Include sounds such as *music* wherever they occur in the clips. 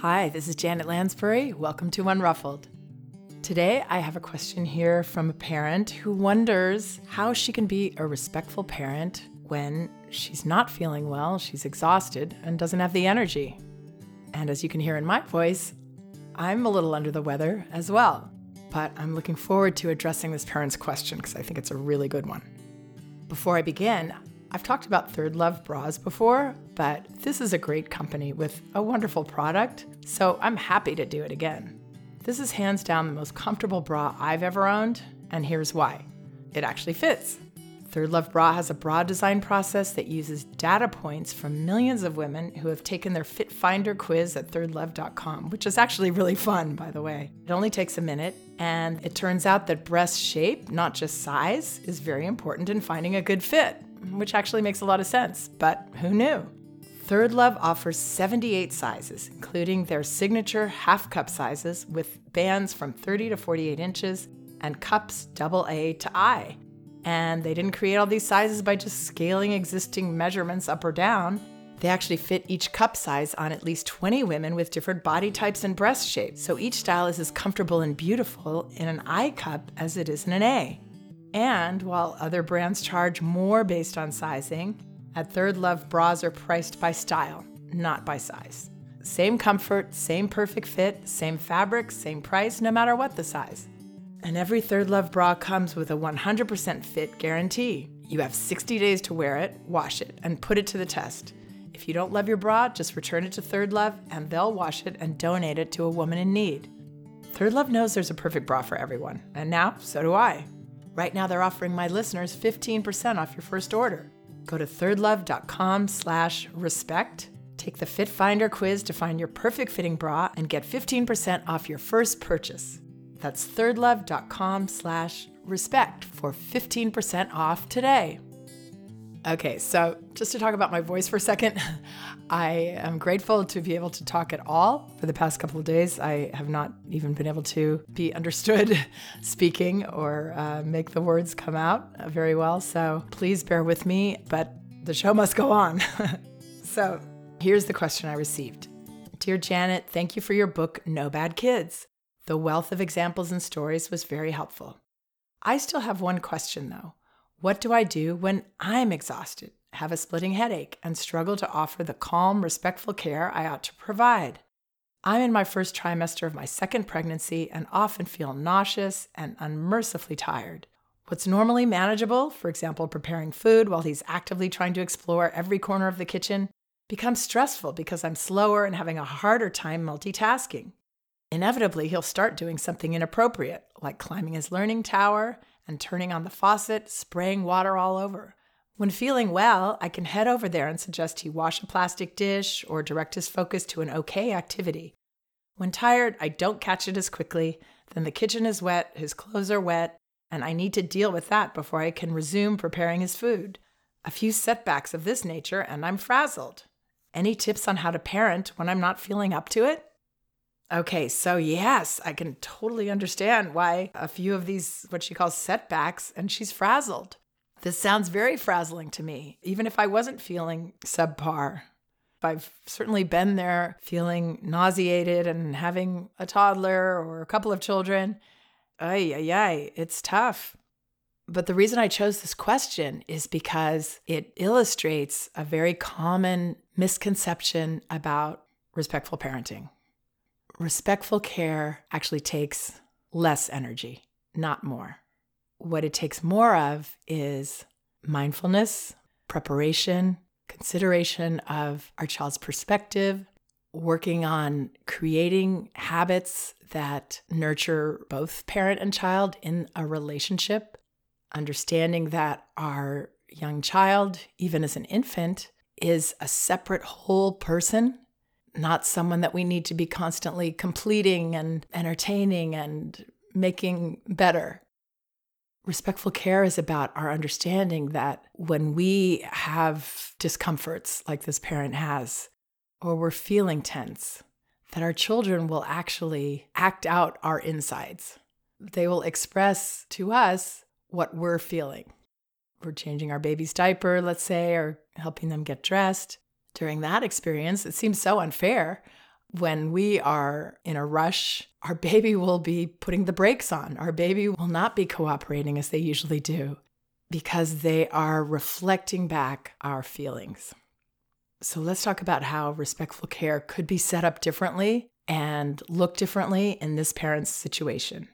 Hi, this is Janet Lansbury. Welcome to Unruffled. Today, I have a question here from a parent who wonders how she can be a respectful parent when she's not feeling well, she's exhausted, and doesn't have the energy. And as you can hear in my voice, I'm a little under the weather as well. But I'm looking forward to addressing this parent's question because I think it's a really good one. Before I begin, I've talked about Third Love bras before, but this is a great company with a wonderful product, so I'm happy to do it again. This is hands down the most comfortable bra I've ever owned, and here's why it actually fits. Third Love Bra has a bra design process that uses data points from millions of women who have taken their Fit Finder quiz at thirdlove.com, which is actually really fun, by the way. It only takes a minute, and it turns out that breast shape, not just size, is very important in finding a good fit, which actually makes a lot of sense. But who knew? Third Love offers 78 sizes, including their signature half cup sizes with bands from 30 to 48 inches and cups AA to I. And they didn't create all these sizes by just scaling existing measurements up or down. They actually fit each cup size on at least 20 women with different body types and breast shapes, so each style is as comfortable and beautiful in an I cup as it is in an A. And while other brands charge more based on sizing, at Third Love, bras are priced by style, not by size. Same comfort, same perfect fit, same fabric, same price, no matter what the size. And every Third Love bra comes with a 100% fit guarantee. You have 60 days to wear it, wash it, and put it to the test. If you don't love your bra, just return it to Third Love and they'll wash it and donate it to a woman in need. Third Love knows there's a perfect bra for everyone, and now so do I. Right now they're offering my listeners 15% off your first order. Go to thirdlove.com slash respect, take the Fit Finder quiz to find your perfect fitting bra, and get 15% off your first purchase. That's thirdlove.com slash respect for 15% off today. Okay, so just to talk about my voice for a second, *laughs* I am grateful to be able to talk at all. For the past couple of days, I have not even been able to be understood *laughs* speaking or uh, make the words come out very well. So please bear with me, but the show must go on. *laughs* so here's the question I received Dear Janet, thank you for your book, No Bad Kids. The wealth of examples and stories was very helpful. I still have one question though. What do I do when I'm exhausted, have a splitting headache, and struggle to offer the calm, respectful care I ought to provide? I'm in my first trimester of my second pregnancy and often feel nauseous and unmercifully tired. What's normally manageable, for example, preparing food while he's actively trying to explore every corner of the kitchen, becomes stressful because I'm slower and having a harder time multitasking. Inevitably, he'll start doing something inappropriate, like climbing his learning tower and turning on the faucet, spraying water all over. When feeling well, I can head over there and suggest he wash a plastic dish or direct his focus to an okay activity. When tired, I don't catch it as quickly, then the kitchen is wet, his clothes are wet, and I need to deal with that before I can resume preparing his food. A few setbacks of this nature, and I'm frazzled. Any tips on how to parent when I'm not feeling up to it? Okay, so yes, I can totally understand why a few of these, what she calls setbacks, and she's frazzled. This sounds very frazzling to me, even if I wasn't feeling subpar. I've certainly been there feeling nauseated and having a toddler or a couple of children. Ay, ay, ay, it's tough. But the reason I chose this question is because it illustrates a very common misconception about respectful parenting respectful care actually takes less energy, not more. What it takes more of is mindfulness, preparation, consideration of our child's perspective, working on creating habits that nurture both parent and child in a relationship, understanding that our young child, even as an infant, is a separate whole person not someone that we need to be constantly completing and entertaining and making better. Respectful care is about our understanding that when we have discomforts like this parent has, or we're feeling tense, that our children will actually act out our insides. They will express to us what we're feeling. We're changing our baby's diaper, let's say, or helping them get dressed during that experience, it seems so unfair. When we are in a rush, our baby will be putting the brakes on. Our baby will not be cooperating as they usually do because they are reflecting back our feelings. So let's talk about how respectful care could be set up differently and look differently in this parent's situation.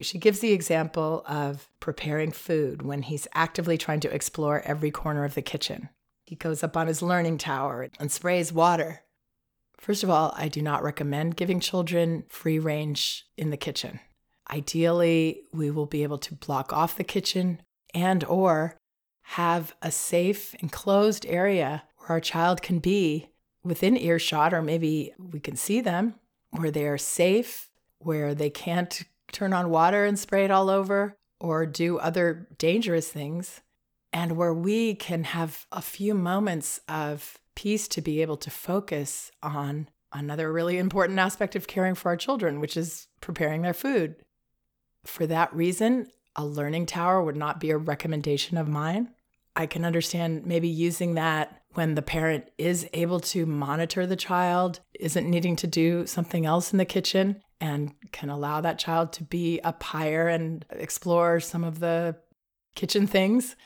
She gives the example of preparing food when he's actively trying to explore every corner of the kitchen. He goes up on his learning tower and sprays water. First of all, I do not recommend giving children free range in the kitchen. Ideally, we will be able to block off the kitchen and or have a safe enclosed area where our child can be within earshot or maybe we can see them where they are safe, where they can't turn on water and spray it all over or do other dangerous things, and where we can have a few moments of peace to be able to focus on another really important aspect of caring for our children, which is preparing their food. For that reason, a learning tower would not be a recommendation of mine. I can understand maybe using that when the parent is able to monitor the child, isn't needing to do something else in the kitchen, and can allow that child to be up higher and explore some of the kitchen things.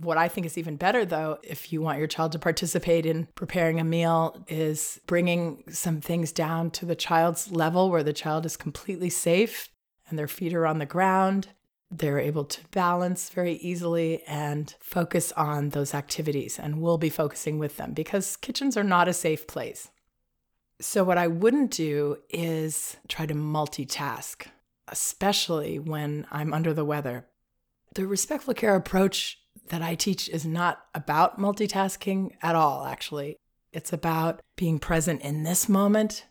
What I think is even better, though, if you want your child to participate in preparing a meal, is bringing some things down to the child's level where the child is completely safe and their feet are on the ground. They're able to balance very easily and focus on those activities, and we'll be focusing with them because kitchens are not a safe place. So, what I wouldn't do is try to multitask, especially when I'm under the weather. The respectful care approach that I teach is not about multitasking at all, actually. It's about being present in this moment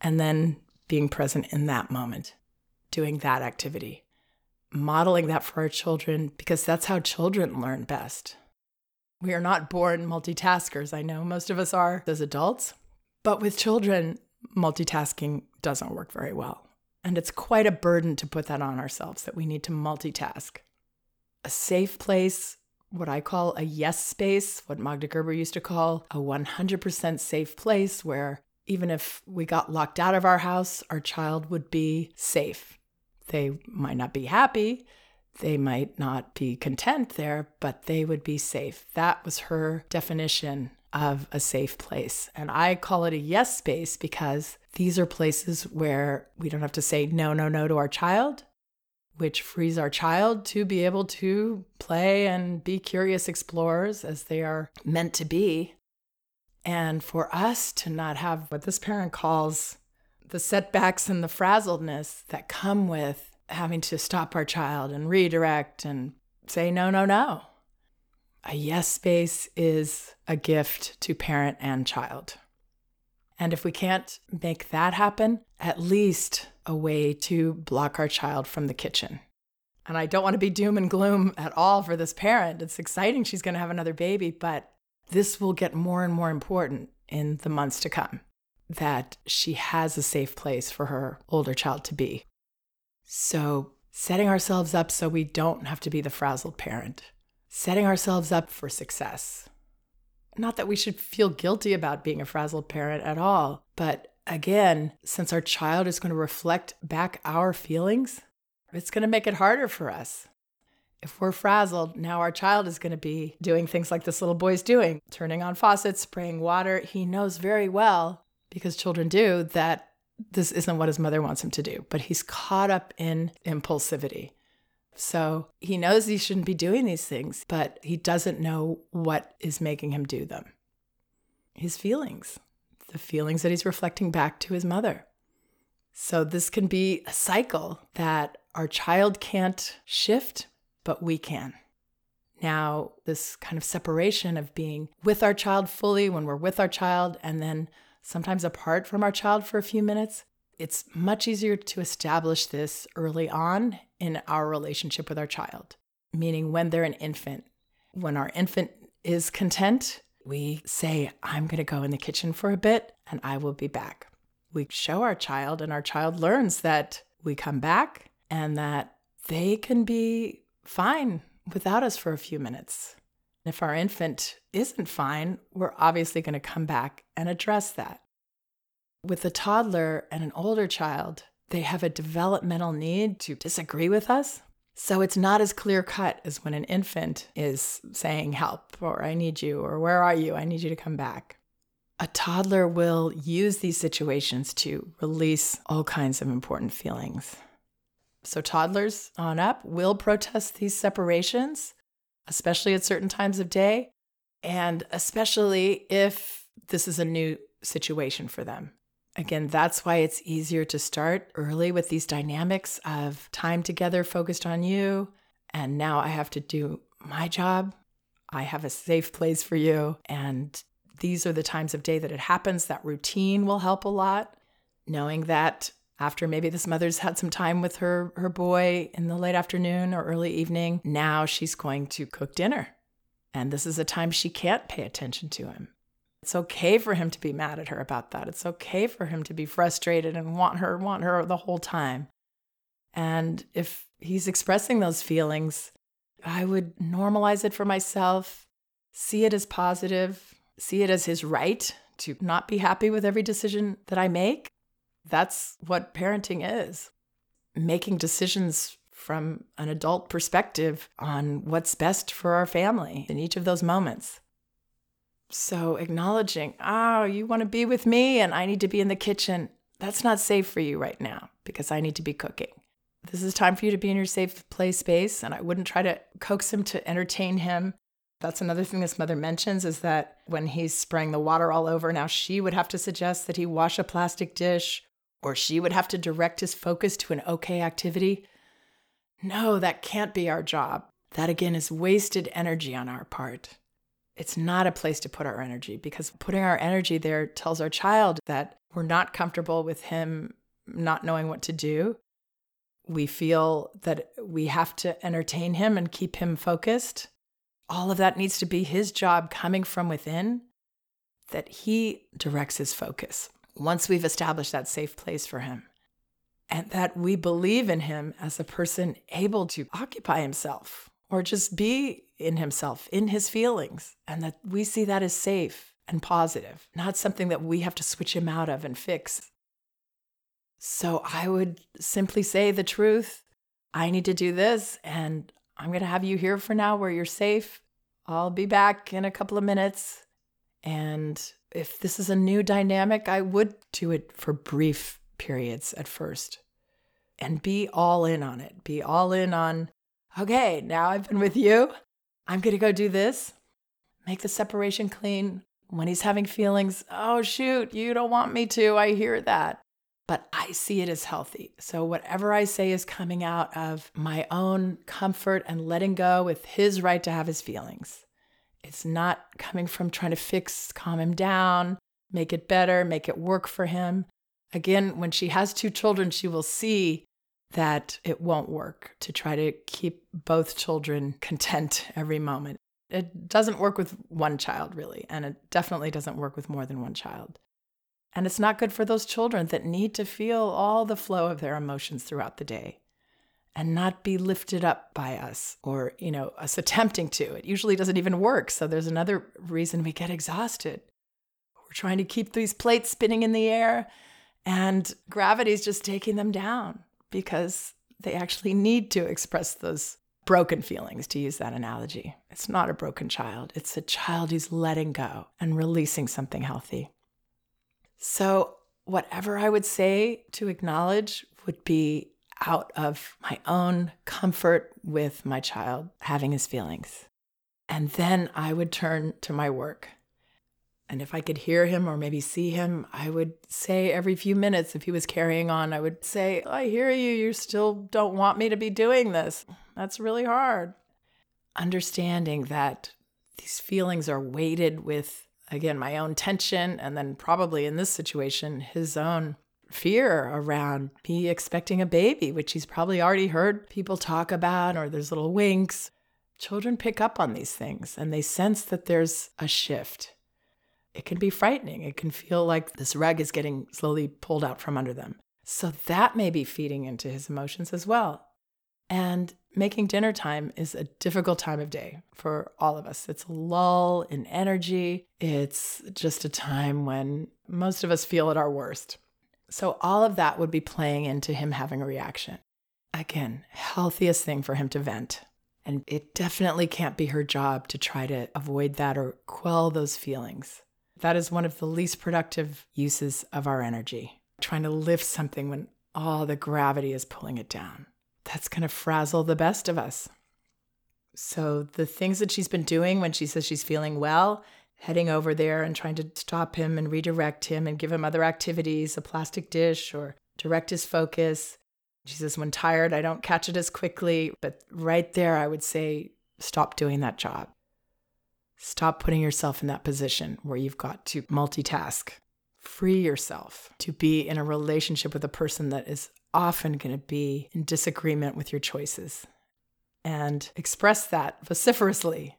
and then being present in that moment, doing that activity, modeling that for our children, because that's how children learn best. We are not born multitaskers. I know most of us are as adults, but with children, multitasking doesn't work very well. And it's quite a burden to put that on ourselves that we need to multitask. A safe place, what I call a yes space, what Magda Gerber used to call a 100% safe place where even if we got locked out of our house, our child would be safe. They might not be happy, they might not be content there, but they would be safe. That was her definition of a safe place. And I call it a yes space because these are places where we don't have to say no, no, no to our child, which frees our child to be able to play and be curious explorers as they are meant to be. And for us to not have what this parent calls the setbacks and the frazzledness that come with having to stop our child and redirect and say, no, no, no. A yes space is a gift to parent and child. And if we can't make that happen, at least a way to block our child from the kitchen. And I don't want to be doom and gloom at all for this parent. It's exciting she's going to have another baby, but this will get more and more important in the months to come that she has a safe place for her older child to be. So, setting ourselves up so we don't have to be the frazzled parent, setting ourselves up for success. Not that we should feel guilty about being a frazzled parent at all, but again, since our child is going to reflect back our feelings, it's going to make it harder for us. If we're frazzled, now our child is going to be doing things like this little boy's doing, turning on faucets, spraying water. He knows very well because children do, that this isn't what his mother wants him to do, but he's caught up in impulsivity. So he knows he shouldn't be doing these things, but he doesn't know what is making him do them. His feelings, the feelings that he's reflecting back to his mother. So this can be a cycle that our child can't shift, but we can. Now, this kind of separation of being with our child fully when we're with our child and then sometimes apart from our child for a few minutes, it's much easier to establish this early on in our relationship with our child, meaning when they're an infant. When our infant is content, we say, I'm going to go in the kitchen for a bit and I will be back. We show our child, and our child learns that we come back and that they can be fine without us for a few minutes. If our infant isn't fine, we're obviously going to come back and address that. With a toddler and an older child, they have a developmental need to disagree with us. So it's not as clear cut as when an infant is saying, Help, or I need you, or Where are you? I need you to come back. A toddler will use these situations to release all kinds of important feelings. So, toddlers on up will protest these separations, especially at certain times of day, and especially if this is a new situation for them. Again, that's why it's easier to start early with these dynamics of time together focused on you. And now I have to do my job. I have a safe place for you. And these are the times of day that it happens. That routine will help a lot. Knowing that after maybe this mother's had some time with her, her boy in the late afternoon or early evening, now she's going to cook dinner. And this is a time she can't pay attention to him. It's okay for him to be mad at her about that. It's okay for him to be frustrated and want her, want her the whole time. And if he's expressing those feelings, I would normalize it for myself, see it as positive, see it as his right to not be happy with every decision that I make. That's what parenting is making decisions from an adult perspective on what's best for our family in each of those moments. So acknowledging, oh, you want to be with me and I need to be in the kitchen. That's not safe for you right now because I need to be cooking. This is time for you to be in your safe play space. And I wouldn't try to coax him to entertain him. That's another thing this mother mentions is that when he's spraying the water all over, now she would have to suggest that he wash a plastic dish or she would have to direct his focus to an okay activity. No, that can't be our job. That again is wasted energy on our part it's not a place to put our energy because putting our energy there tells our child that we're not comfortable with him not knowing what to do. We feel that we have to entertain him and keep him focused. All of that needs to be his job coming from within, that he directs his focus once we've established that safe place for him. And that we believe in him as a person able to occupy himself or just be in himself, in his feelings, and that we see that as safe and positive, not something that we have to switch him out of and fix. So I would simply say the truth. I need to do this, and I'm going to have you here for now where you're safe. I'll be back in a couple of minutes. And if this is a new dynamic, I would do it for brief periods at first and be all in on it. Be all in on, okay, now I've been with you. I'm going to go do this, make the separation clean. When he's having feelings, oh, shoot, you don't want me to. I hear that. But I see it as healthy. So whatever I say is coming out of my own comfort and letting go with his right to have his feelings. It's not coming from trying to fix, calm him down, make it better, make it work for him. Again, when she has two children, she will see that it won't work to try to keep both children *laughs* content every moment. It doesn't work with one child, really, and it definitely doesn't work with more than one child. And it's not good for those children that need to feel all the flow of their emotions throughout the day and not be lifted up by us or, you know, us attempting to. It usually doesn't even work. So there's another reason we get exhausted. We're trying to keep these plates spinning in the air and gravity's just taking them down because they actually need to express those broken feelings, to use that analogy. It's not a broken child, it's a child who's letting go and releasing something healthy. So, whatever I would say to acknowledge would be out of my own comfort with my child having his feelings. And then I would turn to my work. And if I could hear him or maybe see him, I would say every few minutes, if he was carrying on, I would say, I hear you. You still don't want me to be doing this. That's really hard. Understanding that these feelings are weighted with, again, my own tension, and then probably in this situation, his own fear around me expecting a baby, which he's probably already heard people talk about, or there's little winks. Children pick up on these things and they sense that there's a shift it can be frightening. It can feel like this rug is getting slowly pulled out from under them. So that may be feeding into his emotions as well. And making dinner time is a difficult time of day for all of us. It's a lull in energy. It's just a time when most of us feel at our worst. So, all of that would be playing into him having a reaction. Again, healthiest thing for him to vent. And it definitely can't be her job to try to avoid that or quell those feelings. That is one of the least productive uses of our energy, trying to lift something when all the gravity is pulling it down. That's going to frazzle the best of us. So, the things that she's been doing when she says she's feeling well, heading over there and trying to stop him and redirect him and give him other activities, a plastic dish, or direct his focus, she says, when tired, I don't catch it as quickly. But right there, I would say, stop doing that job. Stop putting yourself in that position where you've got to multitask. Free yourself to be in a relationship with a person that is often going to be in disagreement with your choices. And express that vociferously,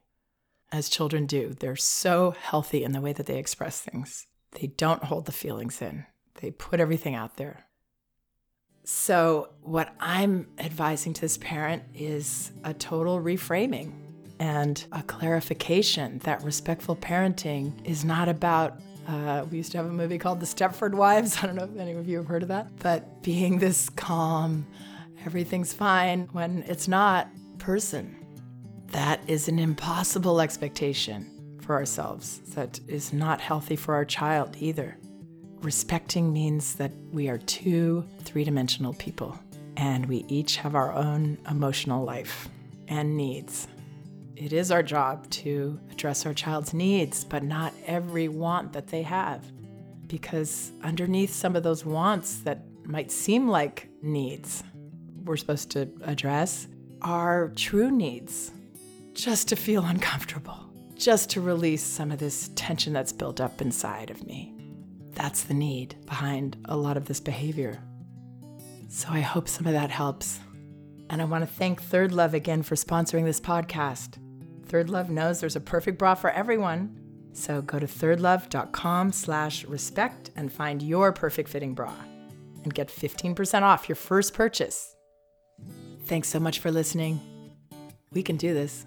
as children do. They're so healthy in the way that they express things. They don't hold the feelings in, they put everything out there. So, what I'm advising to this parent is a total reframing and a clarification that respectful parenting is not about. Uh, we used to have a movie called The Stepford Wives. *laughs* I don't know if any of you have heard of that, but being this calm, everything's fine when it's not person. That is an impossible expectation for ourselves. That is not healthy for our child either. Respecting means that we are two three dimensional people and we each have our own emotional life and needs. It is our job to address our child's needs, but not every want that they have. Because underneath some of those wants that might seem like needs, we're supposed to address are true needs just to feel uncomfortable, just to release some of this tension that's built up inside of me. That's the need behind a lot of this behavior. So I hope some of that helps. And I want to thank Third Love again for sponsoring this podcast. Third Love knows there's a perfect bra for everyone. So go to thirdlove.com slash respect and find your perfect fitting bra and get 15% off your first purchase. Thanks so much for listening. We can do this.